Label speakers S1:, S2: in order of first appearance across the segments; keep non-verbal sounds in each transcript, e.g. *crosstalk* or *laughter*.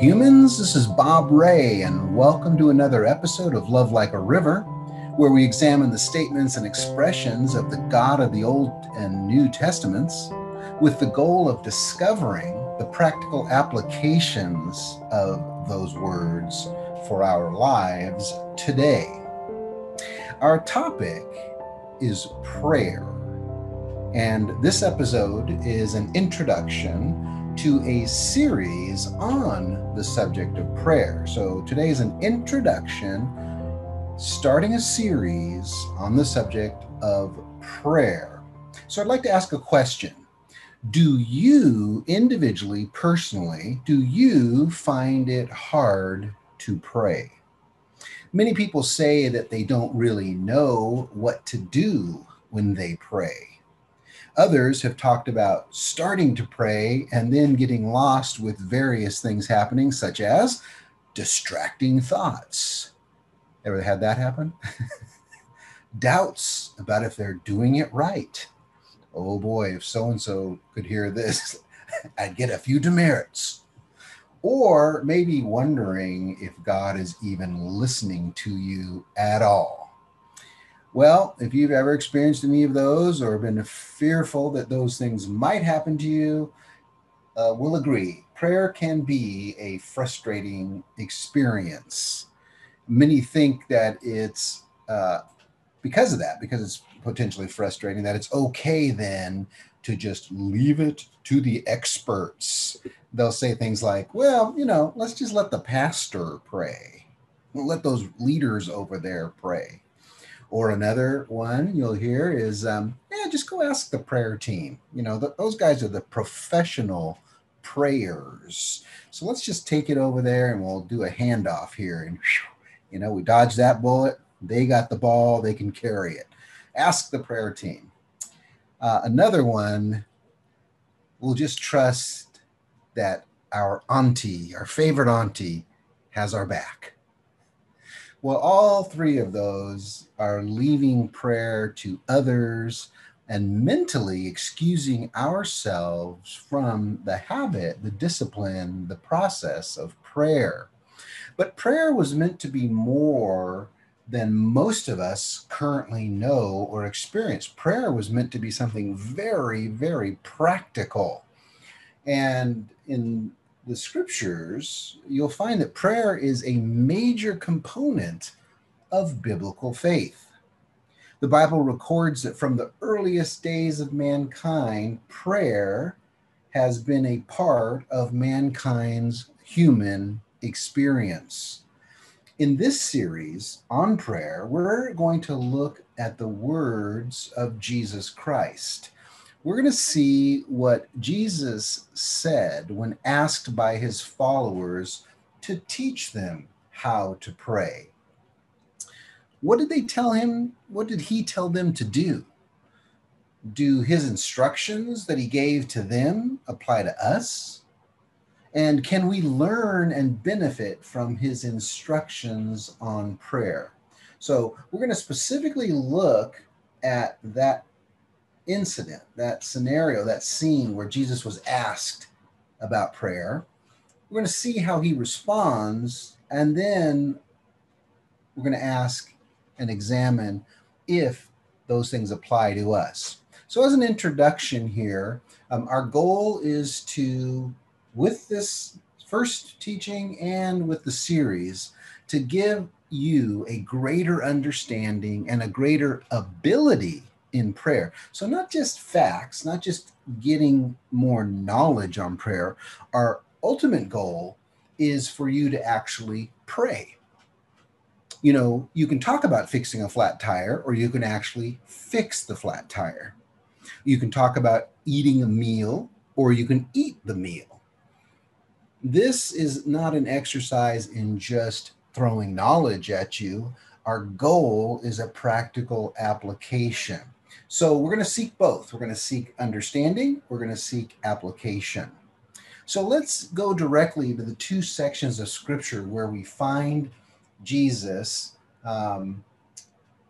S1: humans. This is Bob Ray, and welcome to another episode of Love Like a River, where we examine the statements and expressions of the God of the Old and New Testaments with the goal of discovering the practical applications of those words for our lives today. Our topic is prayer, and this episode is an introduction to a series on the subject of prayer. So today is an introduction, starting a series on the subject of prayer. So I'd like to ask a question. Do you individually, personally, do you find it hard to pray? Many people say that they don't really know what to do when they pray. Others have talked about starting to pray and then getting lost with various things happening, such as distracting thoughts. Ever had that happen? *laughs* Doubts about if they're doing it right. Oh boy, if so and so could hear this, *laughs* I'd get a few demerits. Or maybe wondering if God is even listening to you at all. Well, if you've ever experienced any of those or been fearful that those things might happen to you, uh, we'll agree. Prayer can be a frustrating experience. Many think that it's uh, because of that, because it's potentially frustrating, that it's okay then to just leave it to the experts. They'll say things like, well, you know, let's just let the pastor pray. let those leaders over there pray. Or another one you'll hear is, um, yeah, just go ask the prayer team. You know, the, those guys are the professional prayers. So let's just take it over there and we'll do a handoff here. And, you know, we dodge that bullet. They got the ball, they can carry it. Ask the prayer team. Uh, another one, we'll just trust that our auntie, our favorite auntie, has our back. Well, all three of those are leaving prayer to others and mentally excusing ourselves from the habit, the discipline, the process of prayer. But prayer was meant to be more than most of us currently know or experience. Prayer was meant to be something very, very practical. And in the scriptures, you'll find that prayer is a major component of biblical faith. The Bible records that from the earliest days of mankind, prayer has been a part of mankind's human experience. In this series on prayer, we're going to look at the words of Jesus Christ we're going to see what Jesus said when asked by his followers to teach them how to pray. What did they tell him? What did he tell them to do? Do his instructions that he gave to them apply to us? And can we learn and benefit from his instructions on prayer? So, we're going to specifically look at that incident, that scenario, that scene where Jesus was asked about prayer. We're going to see how he responds, and then we're going to ask and examine if those things apply to us. So, as an introduction here, um, our goal is to, with this first teaching and with the series, to give you a greater understanding and a greater ability in prayer. So, not just facts, not just getting more knowledge on prayer. Our ultimate goal is for you to actually pray. You know, you can talk about fixing a flat tire, or you can actually fix the flat tire. You can talk about eating a meal, or you can eat the meal. This is not an exercise in just throwing knowledge at you. Our goal is a practical application. So we're going to seek both. We're going to seek understanding, we're going to seek application. So let's go directly to the two sections of scripture where we find Jesus um,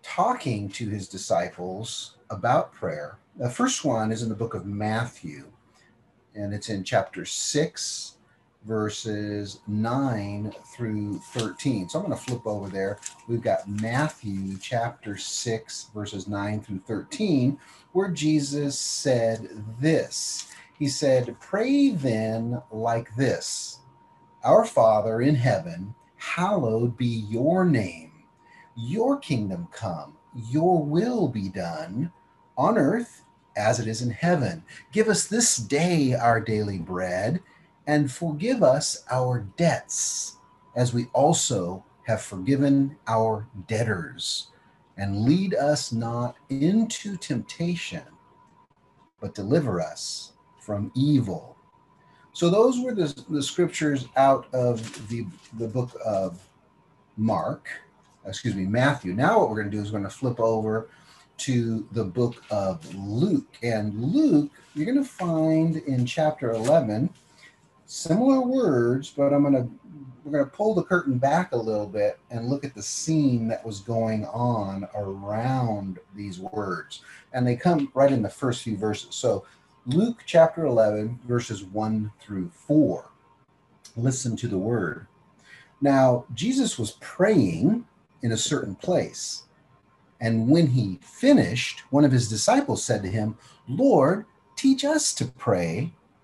S1: talking to his disciples about prayer. The first one is in the book of Matthew, and it's in chapter 6 verses 9 through 13. So I'm going to flip over there. We've got Matthew chapter 6, verses 9 through 13, where Jesus said this He said, Pray then like this Our Father in heaven, hallowed be your name. Your kingdom come, your will be done on earth as it is in heaven. Give us this day our daily bread and forgive us our debts as we also have forgiven our debtors. And lead us not into temptation, but deliver us from evil. So, those were the, the scriptures out of the, the book of Mark, excuse me, Matthew. Now, what we're going to do is we're going to flip over to the book of Luke. And Luke, you're going to find in chapter 11 similar words, but I'm to we're to pull the curtain back a little bit and look at the scene that was going on around these words. And they come right in the first few verses. So, Luke chapter 11, verses 1 through 4. Listen to the word. Now, Jesus was praying in a certain place. And when he finished, one of his disciples said to him, Lord, teach us to pray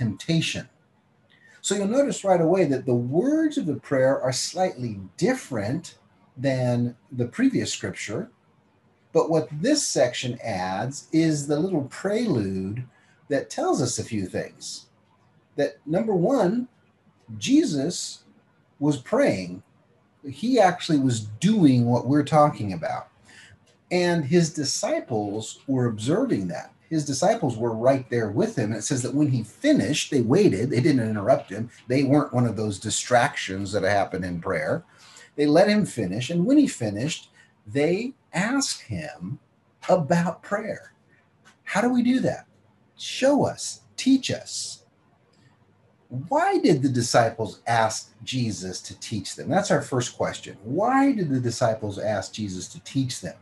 S1: temptation. So you'll notice right away that the words of the prayer are slightly different than the previous scripture. But what this section adds is the little prelude that tells us a few things. That number one, Jesus was praying, he actually was doing what we're talking about. And his disciples were observing that his disciples were right there with him. And it says that when he finished, they waited. They didn't interrupt him. They weren't one of those distractions that happen in prayer. They let him finish. And when he finished, they asked him about prayer. How do we do that? Show us, teach us. Why did the disciples ask Jesus to teach them? That's our first question. Why did the disciples ask Jesus to teach them?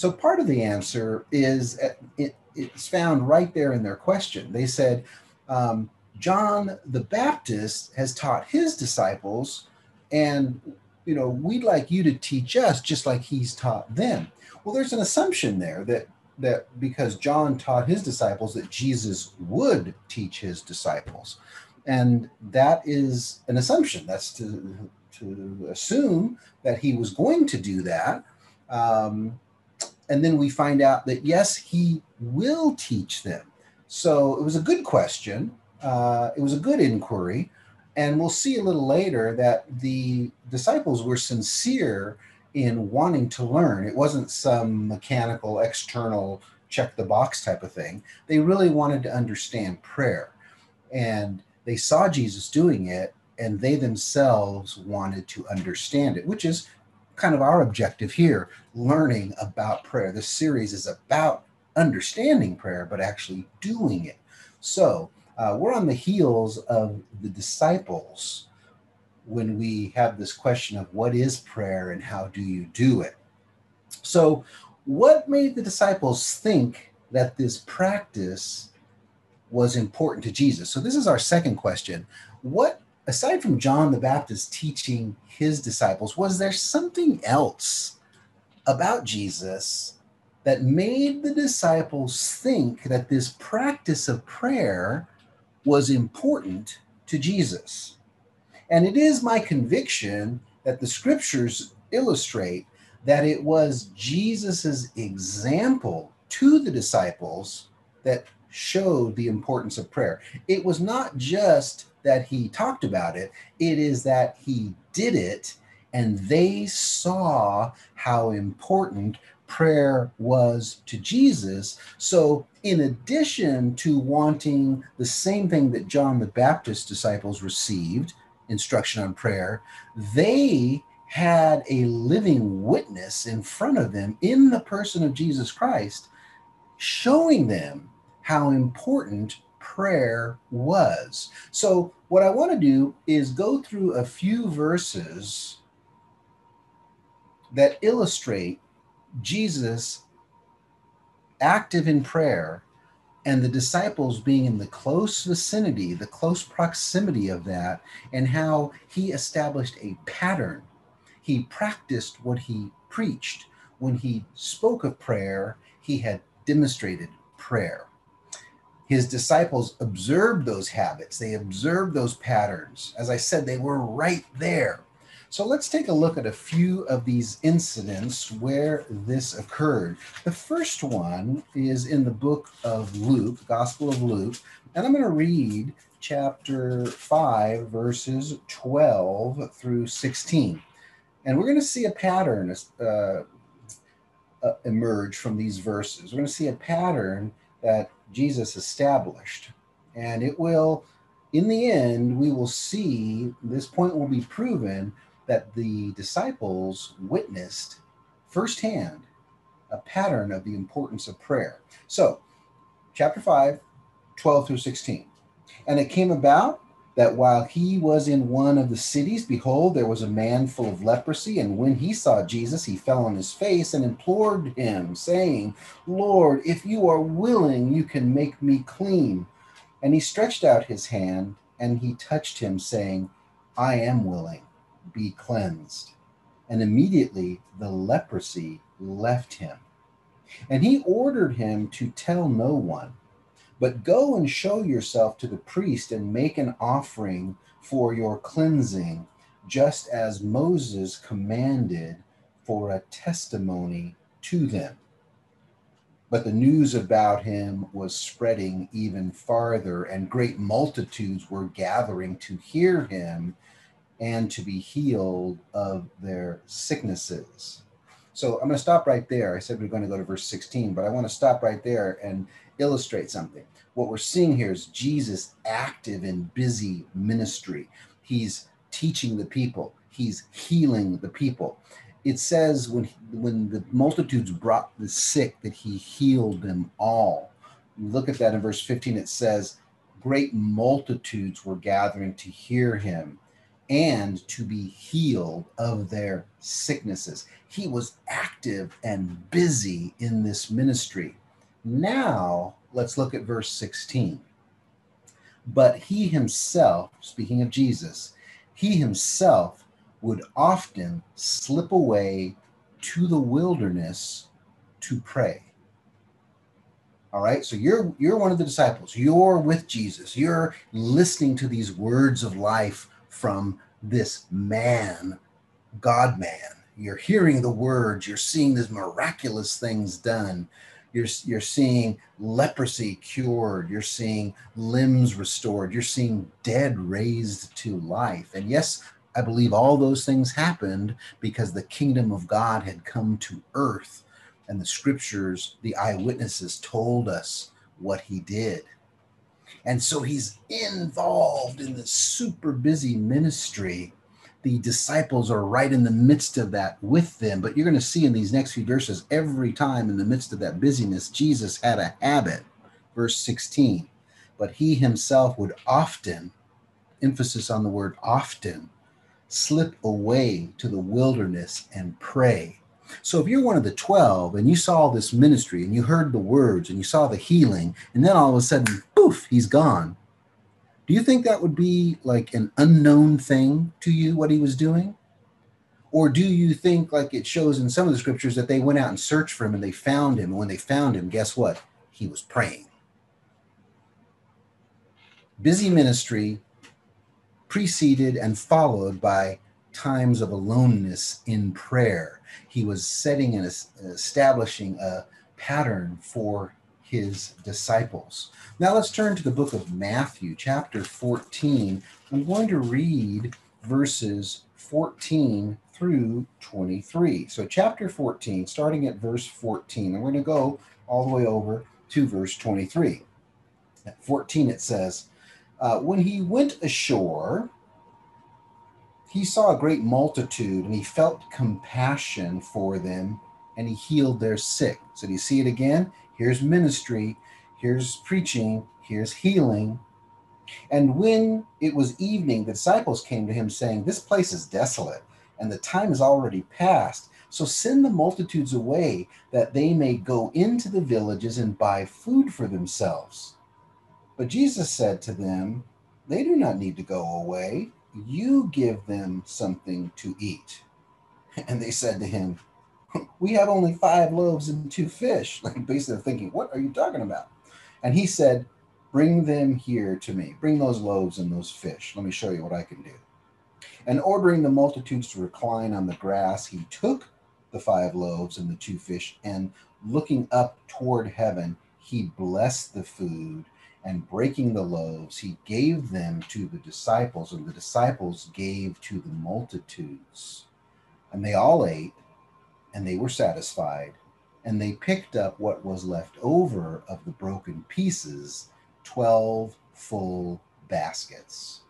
S1: So part of the answer is it's found right there in their question. They said, um, John the Baptist has taught his disciples, and you know, we'd like you to teach us just like he's taught them. Well, there's an assumption there that that because John taught his disciples that Jesus would teach his disciples. And that is an assumption. That's to to assume that he was going to do that. Um, and then we find out that yes, he will teach them. So it was a good question. Uh, it was a good inquiry. And we'll see a little later that the disciples were sincere in wanting to learn. It wasn't some mechanical, external, check the box type of thing. They really wanted to understand prayer. And they saw Jesus doing it, and they themselves wanted to understand it, which is kind of our objective here learning about prayer. This series is about understanding prayer, but actually doing it. So uh, we're on the heels of the disciples when we have this question of what is prayer and how do you do it. So, what made the disciples think that this practice was important to Jesus? So, this is our second question. What aside from John the Baptist teaching his disciples, was there something else about Jesus that made the disciples think that this practice of prayer was important to Jesus? And it is my conviction that the scriptures illustrate that it was Jesus's example to the disciples that showed the importance of prayer. It was not just that he talked about it, it is that he did it and they saw how important prayer was to Jesus. So, in addition to wanting the same thing that John the Baptist disciples received, instruction on prayer, they had a living witness in front of them in the person of Jesus Christ, showing them how important prayer was. So, what I want to do is go through a few verses that illustrate Jesus active in prayer and the disciples being in the close vicinity, the close proximity of that, and how he established a pattern. He practiced what he preached. When he spoke of prayer, he had demonstrated prayer. His disciples observed those habits, they observed those patterns. As I said, they were right there. So let's take a look at a few of these incidents where this occurred. The first one is in the book of Luke, Gospel of Luke, and I'm going to read chapter 5, verses 12 through 16. And we're going to see a pattern uh, uh, emerge from these verses. We're going to see a pattern that Jesus established, and it will in the end, we will see this point will be proven that the disciples witnessed firsthand a pattern of the importance of prayer. So, chapter 5, 12 through 16. And it came about that while he was in one of the cities, behold, there was a man full of leprosy. And when he saw Jesus, he fell on his face and implored him, saying, Lord, if you are willing, you can make me clean. And he stretched out his hand and he touched him, saying, I am willing be cleansed. And immediately the leprosy left him. And he ordered him to tell no one, but go and show yourself to the priest and make an offering for your cleansing, just as Moses commanded for a testimony to them. But the news about him was spreading even farther, and great multitudes were gathering to hear him and to be healed of their sicknesses. So I'm going to stop right there. I said we are going to go to verse 16, but I want to stop right there and illustrate something. What we're seeing here is Jesus active in busy ministry. He's teaching the people, he's healing the people. It says when when the multitudes brought the sick that he healed them all. Look at that in verse 15 it says great multitudes were gathering to hear him and to be healed of their sicknesses. He was active and busy in this ministry. Now, let's look at verse 16. But he himself, speaking of Jesus, he himself would often slip away to the wilderness to pray. All right, so you're you're one of the disciples. You're with Jesus. You're listening to these words of life from this man, God man. You're hearing the words, you're seeing these miraculous things done. You're, you're seeing leprosy cured, you're seeing limbs restored, you're seeing dead raised to life. And yes, I believe all those things happened because the kingdom of God had come to earth, and the scriptures, the eyewitnesses told us what he did. And so he's involved in this super busy ministry. The disciples are right in the midst of that with them. But you're going to see in these next few verses, every time in the midst of that busyness, Jesus had a habit. Verse 16. But he himself would often, emphasis on the word often, slip away to the wilderness and pray so if you're one of the 12 and you saw this ministry and you heard the words and you saw the healing, and then all of a sudden, poof, he's gone. Do you think that would be like an unknown thing to you, what he was doing? Or do you think, like it shows in some of the scriptures, that they went out and searched for him and they found him? And when they found him, guess what? He was praying. Busy ministry preceded and followed by times of aloneness in prayer. He was setting and establishing a pattern for his disciples. Now let's turn to the book of Matthew, chapter 14. I'm going to read verses 14 through 23. So, chapter 14, starting at verse 14, and we're going to go all the way over to verse 23. At 14, it says, uh, When he went ashore, he saw a great multitude and he felt compassion for them and he healed their sick. So do you see it again? Here's ministry, here's preaching, here's healing. And when it was evening, the disciples came to him saying, This place is desolate and the time is already past. So send the multitudes away that they may go into the villages and buy food for themselves. But Jesus said to them, They do not need to go away. You give them something to eat. *laughs* And they said to him, We have only five loaves and two fish. *laughs* Like basically thinking, What are you talking about? And he said, Bring them here to me. Bring those loaves and those fish. Let me show you what I can do. And ordering the multitudes to recline on the grass, he took the five loaves and the two fish, and looking up toward heaven, he blessed the food, and breaking the loaves, he gave them to the disciples, and the disciples gave to the multitudes. And they all ate, and they were satisfied, and they picked up what was left over of the broken pieces, 12 full baskets.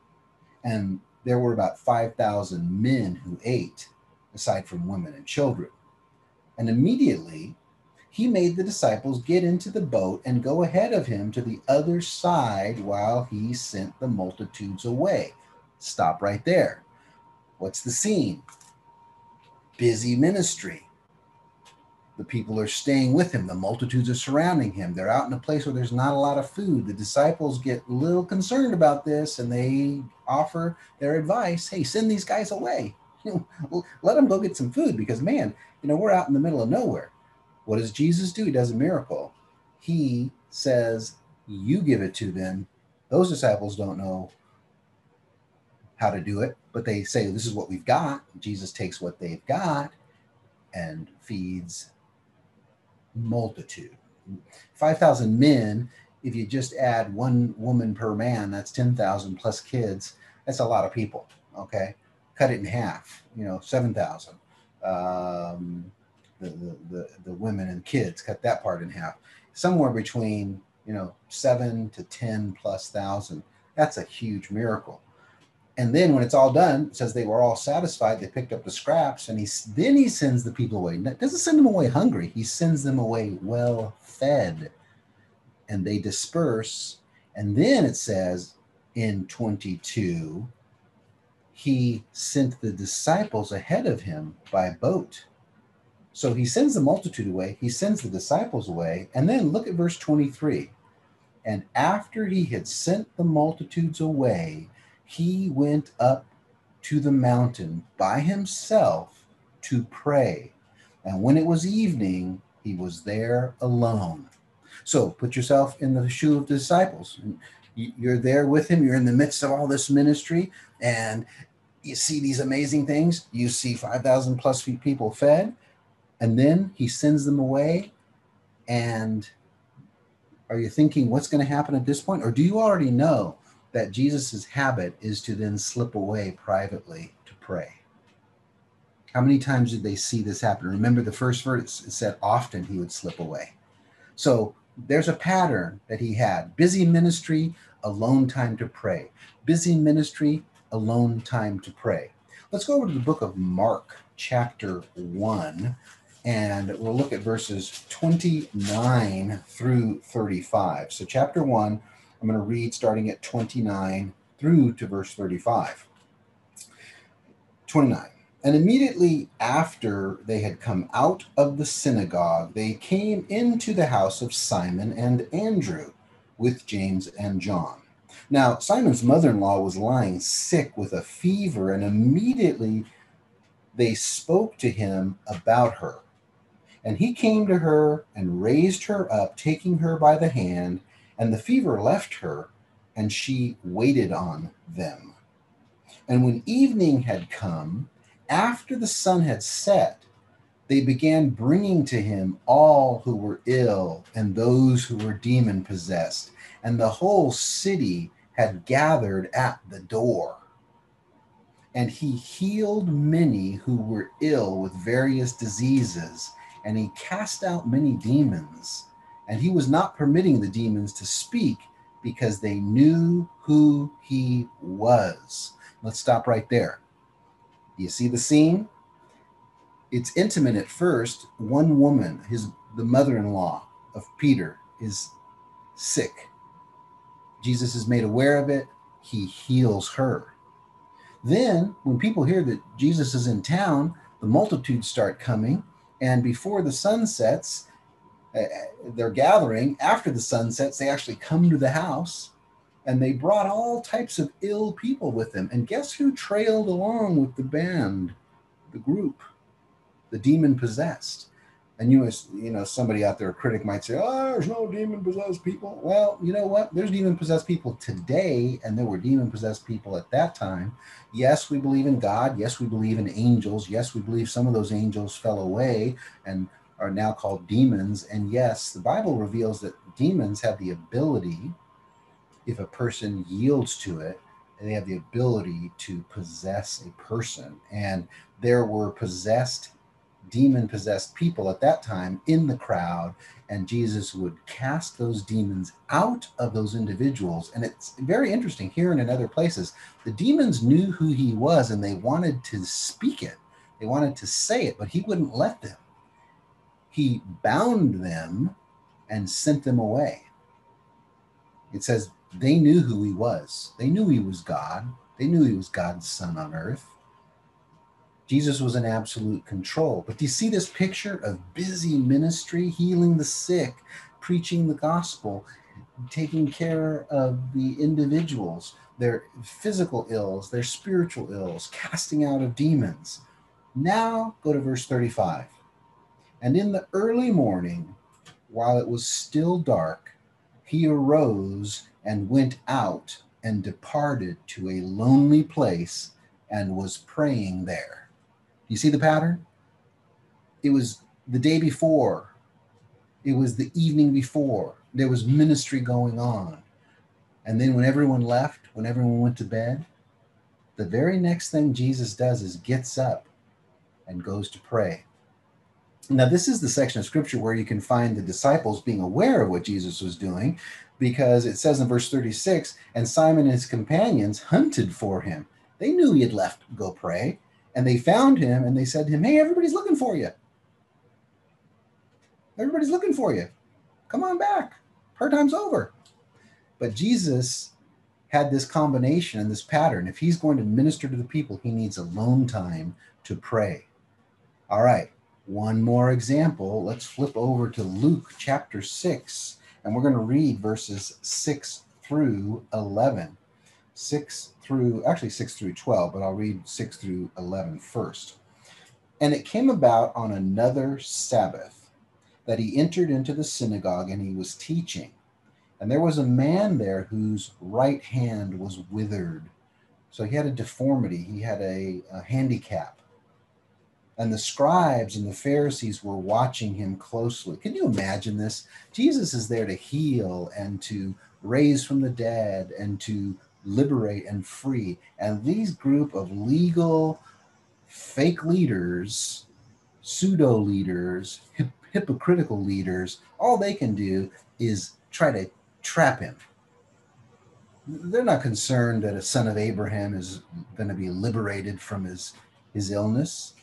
S1: And there were about 5,000 men who ate aside from women and children. And immediately he made the disciples get into the boat and go ahead of him to the other side while he sent the multitudes away. Stop right there. What's the scene? Busy ministry. The people are staying with him. The multitudes are surrounding him. They're out in a place where there's not a lot of food. The disciples get a little concerned about this and they offer their advice hey, send these guys away. *laughs* let them go get some food because man, you know, we're out in the middle of nowhere. What does Jesus do? He does a miracle. He says, You give it to them. Those disciples don't know how to do it, but they say, This is what we've got. Jesus takes what they've got and feeds multitude. 5,000 men, if you just add one woman per man, that's 10,000 plus kids. That's a lot of people. Okay cut it in half, you know, 7,000. Um, the, the, the, the women and kids, cut that part in half. Somewhere between, you know, seven to 10 plus thousand. That's a huge miracle. And then when it's all done, it says they were all satisfied. They picked up the scraps, and he then he sends the people away. Doesn't send them away hungry. He sends them away well fed, and they disperse. And then it says in 22, he sent the disciples ahead of him by boat. So he sends the multitude away, he sends the disciples away. And then look at verse 23. And after he had sent the multitudes away, he went up to the mountain by himself to pray. And when it was evening, he was there alone. So put yourself in the shoe of the disciples. You're there with him, you're in the midst of all this ministry, and you see these amazing things. You see 5,000 plus people fed, and then he sends them away. And are you thinking what's going to happen at this point? Or do you already know that Jesus's habit is to then slip away privately to pray? How many times did they see this happen? Remember the first verse it said often he would slip away. So there's a pattern that he had busy ministry, alone time to pray. Busy ministry, alone time to pray. Let's go over to the book of Mark, chapter 1, and we'll look at verses 29 through 35. So, chapter 1, I'm going to read starting at 29 through to verse 35. 29. And immediately after they had come out of the synagogue, they came into the house of Simon and Andrew with James and John. Now, Simon's mother in law was lying sick with a fever, and immediately they spoke to him about her. And he came to her and raised her up, taking her by the hand, and the fever left her, and she waited on them. And when evening had come, after the sun had set, they began bringing to him all who were ill and those who were demon possessed, and the whole city had gathered at the door. And he healed many who were ill with various diseases, and he cast out many demons. And he was not permitting the demons to speak because they knew who he was. Let's stop right there. You see the scene? It's intimate at first. One woman, his the mother-in-law of Peter, is sick. Jesus is made aware of it. He heals her. Then, when people hear that Jesus is in town, the multitudes start coming. And before the sun sets, uh, they're gathering. After the sun sets, they actually come to the house and they brought all types of ill people with them. And guess who trailed along with the band, the group? The demon possessed. And you, as you know, somebody out there, a critic might say, "Oh, there's no demon possessed people." Well, you know what? There's demon possessed people today, and there were demon possessed people at that time. Yes, we believe in God. Yes, we believe in angels. Yes, we believe some of those angels fell away and are now called demons. And yes, the Bible reveals that demons have the ability, if a person yields to it, they have the ability to possess a person. And there were possessed demon possessed people at that time in the crowd, and Jesus would cast those demons out of those individuals. And it's very interesting here and in other places. The demons knew who he was and they wanted to speak it, they wanted to say it, but he wouldn't let them. He bound them and sent them away. It says they knew who he was, they knew he was God, they knew he was God's son on earth Jesus was in absolute control. But do you see this picture of busy ministry, healing the sick, preaching the gospel, taking care of the individuals, their physical ills, their spiritual ills, casting out of demons? Now go to verse 35. And in the early morning, while it was still dark, he arose and went out and departed to a lonely place and was praying there. You see the pattern? It was the day before, it was the evening before, there was ministry going on. And then when everyone left, when everyone went to bed, the very next thing Jesus does is gets up and goes to pray. Now, this is the section of scripture where you can find the disciples being aware of what Jesus was doing because it says in verse 36 and Simon and his companions hunted for him. They knew he had left go pray, and they found him and they said to him, Hey, everybody's looking for you. Everybody's looking for you. Come on back. Her time's over. But Jesus had this combination and this pattern. If he's going to minister to the people, he needs alone time to pray. All right, one more example. Let's flip over to Luke chapter 6, and we're going to read verses 6 through 11. 6 through, actually 6 through 12, but I'll read 6 through 11 first. And it came about on another Sabbath that he entered into the synagogue and he was teaching. And there was a man there whose right hand was withered. So he had a deformity, he had a, a handicap. And the scribes and the Pharisees were watching him closely. Can you imagine this? Jesus is there to heal and to raise from the dead and to liberate and free. And these group of legal fake leaders, pseudo leaders, hip, hypocritical leaders, all they can do is try to trap him. They're not concerned that a son of Abraham is going to be liberated from his, his illness.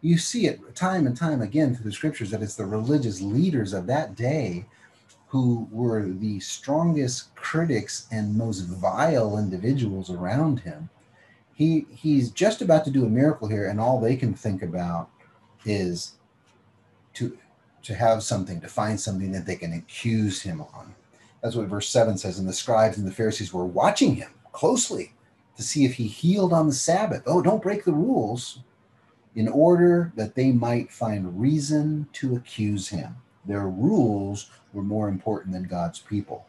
S1: You see it time and time again through the scriptures that it's the religious leaders of that day who were the strongest critics and most vile individuals around him. He he's just about to do a miracle here, and all they can think about is to to have something, to find something that they can accuse him on. That's what verse 7 says. And the scribes and the Pharisees were watching him closely to see if he healed on the Sabbath. Oh, don't break the rules, in order that they might find reason to accuse him. Their rules were more important than God's people.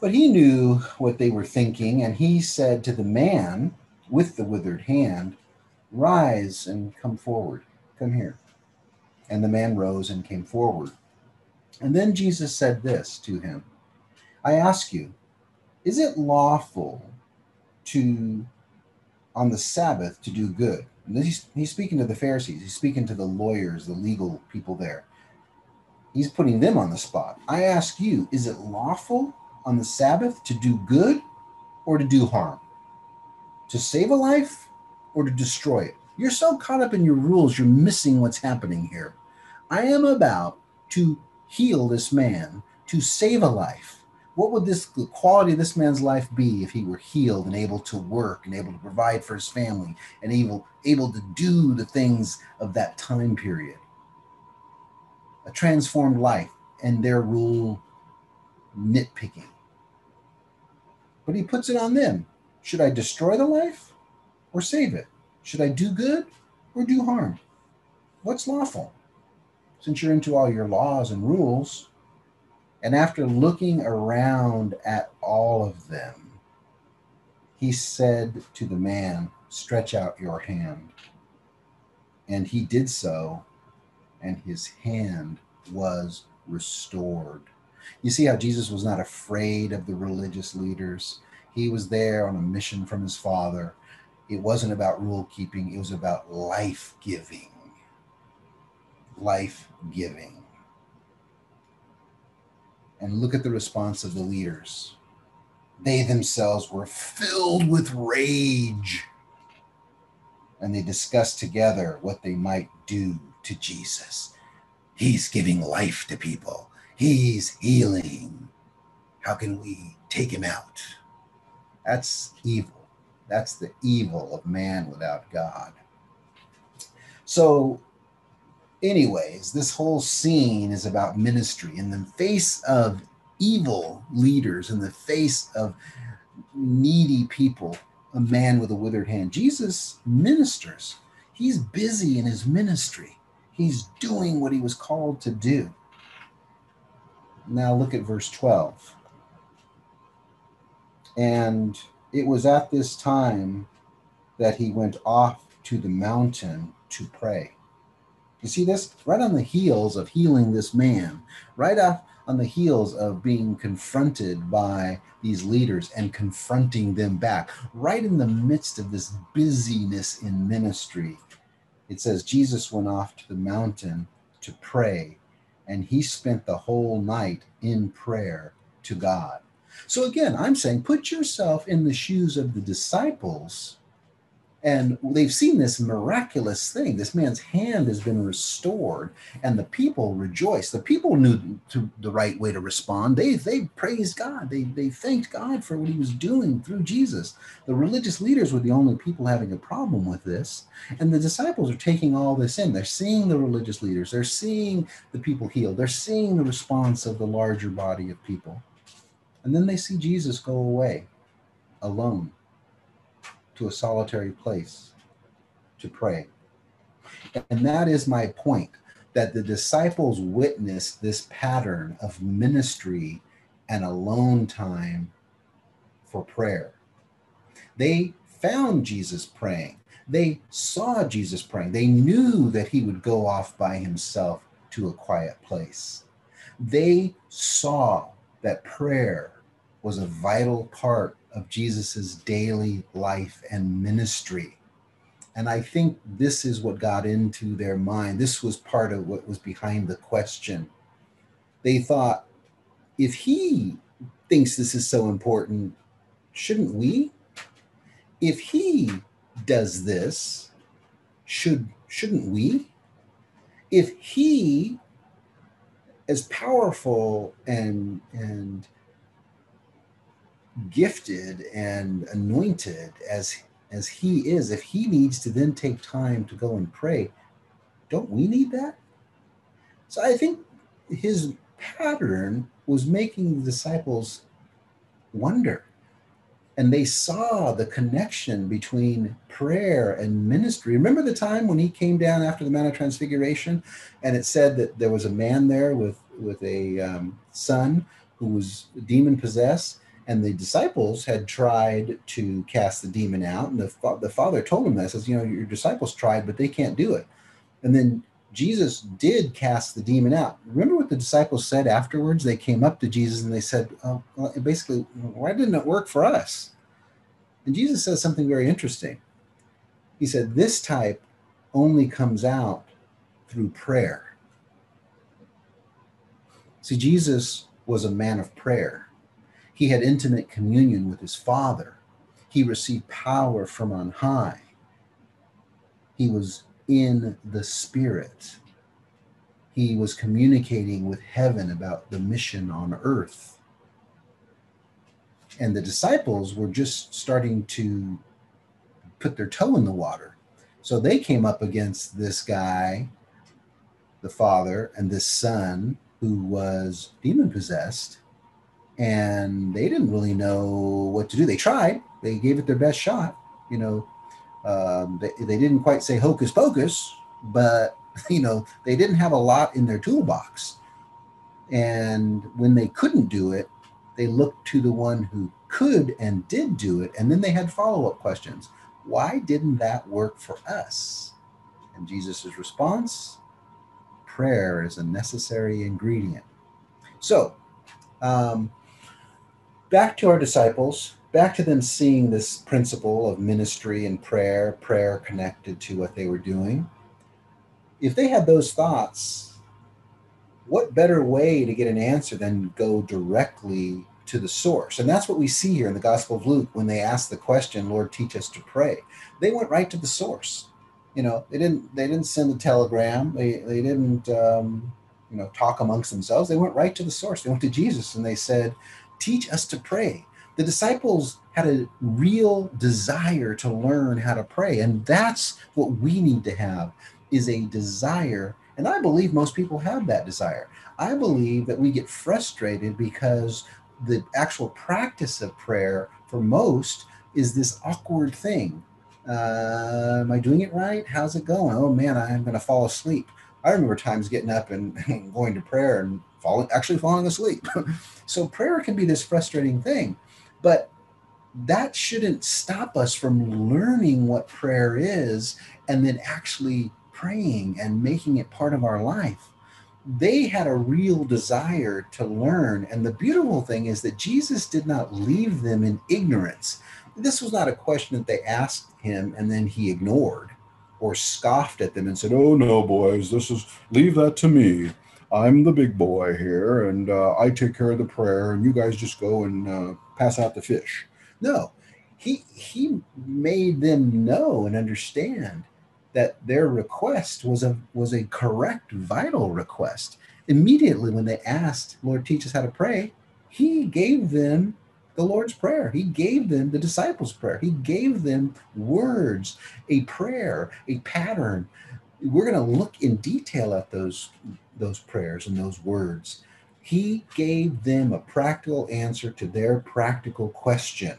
S1: But he knew what they were thinking, and he said to the man with the withered hand, Rise and come forward. Come here. And the man rose and came forward. And then Jesus said this to him I ask you, is it lawful to, on the Sabbath, to do good He's, he's speaking to the Pharisees. He's speaking to the lawyers, the legal people there. He's putting them on the spot. I ask you, is it lawful on the Sabbath to do good or to do harm? To save a life or to destroy it? You're so caught up in your rules, you're missing what's happening here. I am about to heal this man, to save a life. What would this the quality of this man's life be if he were healed and able to work and able to provide for his family and able able to do the things of that time period? A transformed life and their rule nitpicking. But he puts it on them. Should I destroy the life or save it? Should I do good or do harm? What's lawful? Since you're into all your laws and rules, and after looking around at all of them, he said to the man, Stretch out your hand. And he did so, and his hand was restored. You see how Jesus was not afraid of the religious leaders. He was there on a mission from his father. It wasn't about rule keeping, it was about life giving. Life giving. And look at the response of the leaders. They themselves were filled with rage. And they discussed together what they might do to Jesus. He's giving life to people. He's healing. How can we take him out? That's evil. That's the evil of man without God. So, anyways, this whole scene is about ministry in the face of evil leaders, in the face of needy people, a man with a withered hand. Jesus ministers. He's busy in his ministry. He's doing what he was called to do. Now look at verse 12. And it was at this time that he went off to the mountain to pray. You see this? Right on the heels of healing this man, right off on the heels of being confronted by these leaders and confronting them back, right in the midst of this busyness in ministry. It says Jesus went off to the mountain to pray and he spent the whole night in prayer to God. So again, I'm saying put yourself in the shoes of the disciples and they've seen this miraculous thing. This man's hand has been restored, and the people rejoice. The people knew to, the right way to respond. They they praised God. They they thanked God for what He was doing through Jesus. The religious leaders were the only people having a problem with this, and the disciples are taking all this in. They're seeing the religious leaders. They're seeing the people healed. They're seeing the response of the larger body of people, and then they see Jesus go away, alone to a solitary place to pray. And that is my point that the disciples witnessed this pattern of ministry and alone time for prayer. They found Jesus praying. They saw Jesus praying. They knew that he would go off by himself to a quiet place. They saw that prayer was a vital part of Jesus's daily life and ministry. And I think this is what got into their mind. This was part of what was behind the question. They thought, if he thinks this is so important, shouldn't we? If he does this, should shouldn't we? If he as powerful and and gifted and anointed as as he is if he needs to then take time to go and pray don't we need that? So i think his pattern was making the disciples wonder and they saw the connection between prayer and ministry. Remember the time when he came down after the mount of transfiguration and it said that there was a man there with with a um, son who was demon possessed and the disciples had tried to cast the demon out and the, the father told them that says you know your disciples tried but they can't do it. And then jesus did cast the demon out. Remember what the disciples said afterwards? They came up to jesus and they said oh, well, basically why didn't it work for us? And jesus says something very interesting. He said this type only comes out through prayer. See jesus was a man of prayer he had intimate communion with his Father. He received power from on high. He was in the Spirit. He was communicating with heaven about the mission on earth. And the disciples were just starting to put their toe in the water. So they came up against this guy, the father, and this son who was demon possessed. And they didn't really know what to do. They tried, they gave it their best shot. You know, um, they, they didn't quite say hocus pocus, but *laughs* you know they didn't have a lot in their toolbox. And when they couldn't do it, they looked to the one who could and did do it, and then they had follow up questions. Why didn't that work for us? And Jesus' response prayer is a necessary ingredient. So, um, back to our disciples back to them seeing this principle of ministry and prayer, prayer connected to what they were doing. If they had those thoughts, what better way to get an answer than go directly to the source? And that's what we see here in the Gospel of Luke when they ask the question, Lord, teach us to pray. They went right to the source. You know, they didn't they didn't send a telegram. They they didn't um, you know talk amongst themselves. They went right to the source. They went to Jesus and they said, teach us to pray. The disciples had a real desire to learn how to pray and that's what we need to have is a desire and i believe most people have that desire. I believe that we get frustrated because the actual practice of prayer for most is this awkward thing. Uh, am i doing it right? How's it going? Oh man i'm going to fall asleep. I remember times getting up *laughs* and going to prayer and falling actually falling asleep *laughs* so prayer can be this frustrating thing but that shouldn't stop us from learning what prayer is and then actually praying and making it part of our life. They had a real desire to learn. And the beautiful thing is that Jesus did not leave them in ignorance. This was not a question that they asked him and then he ignored or scoffed at them and said, Oh, no, boys, this is leave that to me. I'm the big boy here and uh, I take care of the prayer, and you guys just go and uh, pass out the fish. No, he he made them know and understand that their request was a was a correct vital request. Immediately when they asked, Lord, teach us how to pray, he gave them the Lord's Prayer. He gave them the disciples' prayer. He gave them words, a prayer, a pattern. We're going to look in detail at those those prayers and those words he gave them a practical answer to their practical question.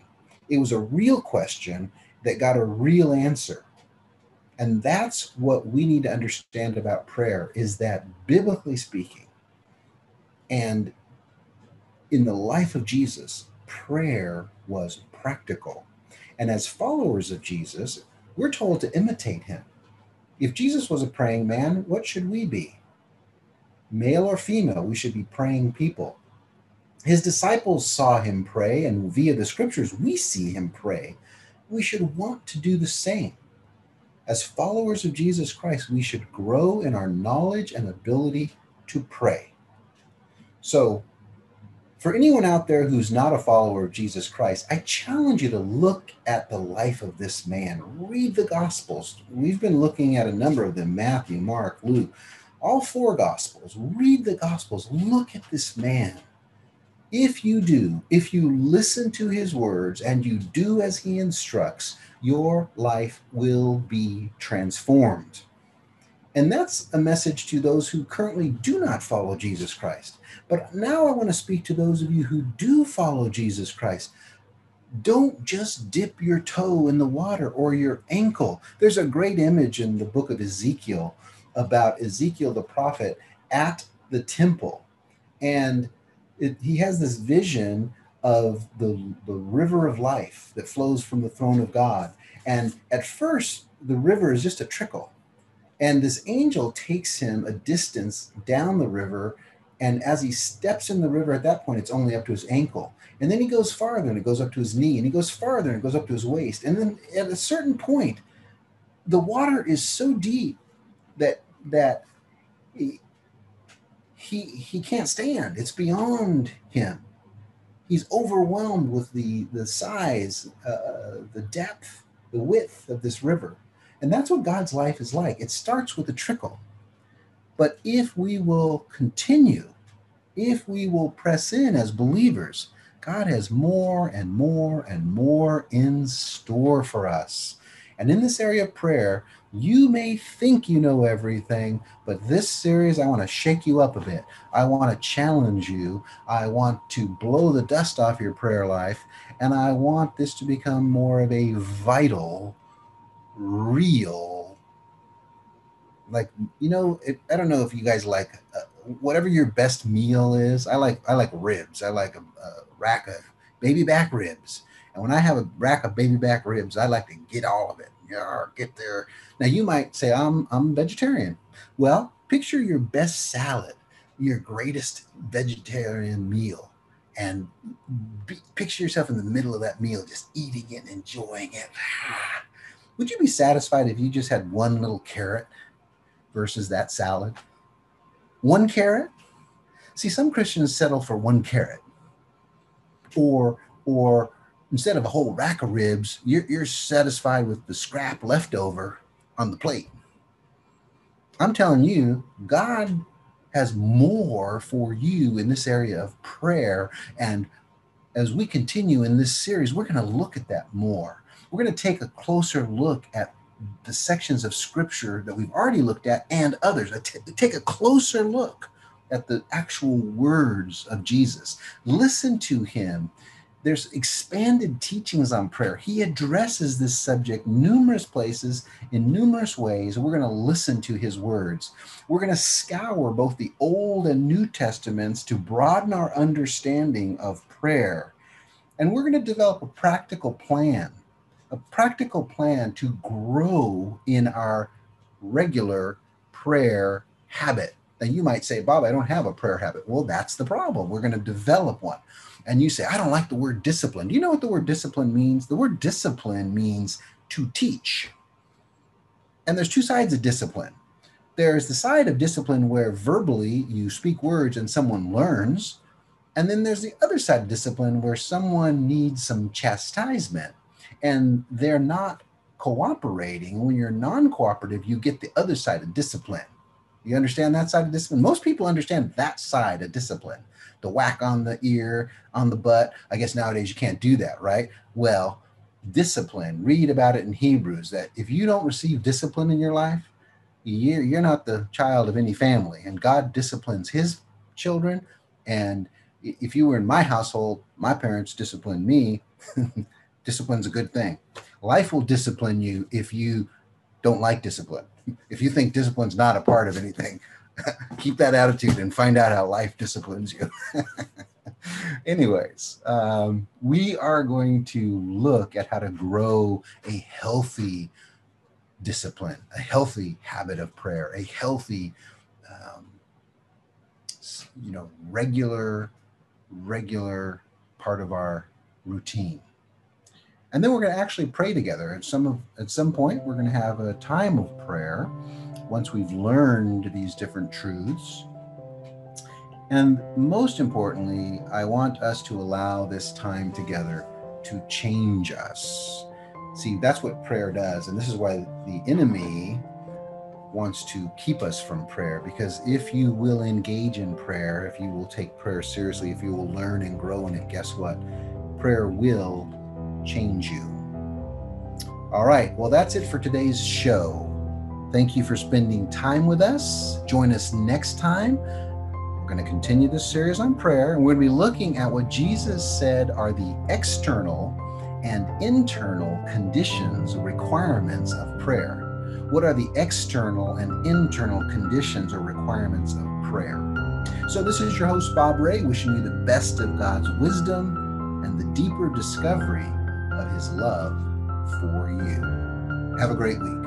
S1: It was a real question that got a real answer. And that's what we need to understand about prayer is that biblically speaking, and in the life of Jesus, prayer was practical. And as followers of Jesus, we're told to imitate him. If Jesus was a praying man, what should we be? Male or female, we should be praying people. His disciples saw him pray, and via the scriptures, we see him pray. We should want to do the same. As followers of Jesus Christ, we should grow in our knowledge and ability to pray. So, for anyone out there who's not a follower of Jesus Christ, I challenge you to look at the life of this man. Read the Gospels. We've been looking at a number of them Matthew, Mark, Luke all four gospels read the gospels look at this man if you do if you listen to his words and you do as he instructs your life will be transformed and that's a message to those who currently do not follow Jesus Christ. But now I want to speak to those of you who do follow Jesus Christ. Don't just dip your toe in the water or your ankle. There's a great image in the book of Ezekiel about Ezekiel the prophet at the temple. And it, he has this vision of the, the river of life that flows from the throne of God. And at first, the river is just a trickle. And this angel takes him a distance down the river. And as he steps in the river at that point, it's only up to his ankle. And then he goes farther and it goes up to his knee. And he goes farther and it goes up to his waist. And then at a certain point, the water is so deep that that he, he he can't stand. It's beyond him. He's overwhelmed with the, the size, uh, the depth, the width of this river. And that's what God's life is like. It starts with a trickle. But if we will continue, if we will press in as believers, God has more and more and more in store for us. And in this area of prayer, you may think you know everything, but this series, I want to shake you up a bit. I want to challenge you. I want to blow the dust off your prayer life. And I want this to become more of a vital, real, like, you know, it, I don't know if you guys like uh, whatever your best meal is. I like, I like ribs. I like a, a rack of baby back ribs. And when I have a rack of baby back ribs, I like to get all of it get there. Now you might say, I'm I'm vegetarian. Well, picture your best salad, your greatest vegetarian meal, and be, picture yourself in the middle of that meal, just eating it and enjoying it. *sighs* Would you be satisfied if you just had one little carrot versus that salad? One carrot? See, some Christians settle for one carrot. Or or instead of a whole rack of ribs, you're, you're satisfied with the scrap left over on the plate. I'm telling you, God has more for you in this area of prayer. And as we continue in this series, we're going to look at that more. We're going to take a closer look at the sections of scripture that we've already looked at and others. Take a closer look at the actual words of Jesus. Listen to him there's expanded teachings on prayer. He addresses this subject numerous places in numerous ways. We're going to listen to his words. We're going to scour both the Old and New Testaments to broaden our understanding of prayer. And we're going to develop a practical plan, a practical plan to grow in our regular prayer habit. Now, you might say, Bob, I don't have a prayer habit. Well, that's the problem. We're going to develop one and you say, I don't like the word discipline. Do you know what the word discipline means? The word discipline means to teach. And there's two sides of discipline. There's the side of discipline where verbally you speak words and someone learns. And then there's the other side of discipline where someone needs some chastisement and they're not cooperating. When you're non cooperative, you get the other side of discipline. You understand that side of discipline? Most people understand that side of discipline the whack on the ear, on the butt. I guess nowadays you can't do that, right? Well, discipline, read about it in Hebrews that if you don't receive discipline in your life, you're, not the child of any family. And God disciplines his children. And if you were in my household, my parents disciplined me. *laughs* Discipline's a good thing. Life will discipline you if you don't like discipline. If you think discipline's not a part of anything, *laughs* keep that attitude and find out how life disciplines you. *laughs* Anyways, um, we are going to look at how to grow a healthy discipline, a healthy habit of prayer, a healthy, um, you know, regular, regular part of our routine. And then we're going to actually pray together. At some of, at some point, we're going to have a time of prayer once we've learned these different truths. And most importantly, I want us to allow this time together to change us. See, that's what prayer does. And this is why the enemy wants to keep us from prayer. Because if you will engage in prayer, if you will take prayer seriously, if you will learn and grow in it, guess what? Prayer will change you. All right. Well, that's it for today's show. Thank you for spending time with us. Join us next time. We're going to continue this series on prayer, and we're going to be looking at what Jesus said are the external and internal conditions, or requirements of prayer. What are the external and internal conditions or requirements of prayer? So, this is your host, Bob Ray, wishing you the best of God's wisdom and the deeper discovery of His love for you. Have a great week.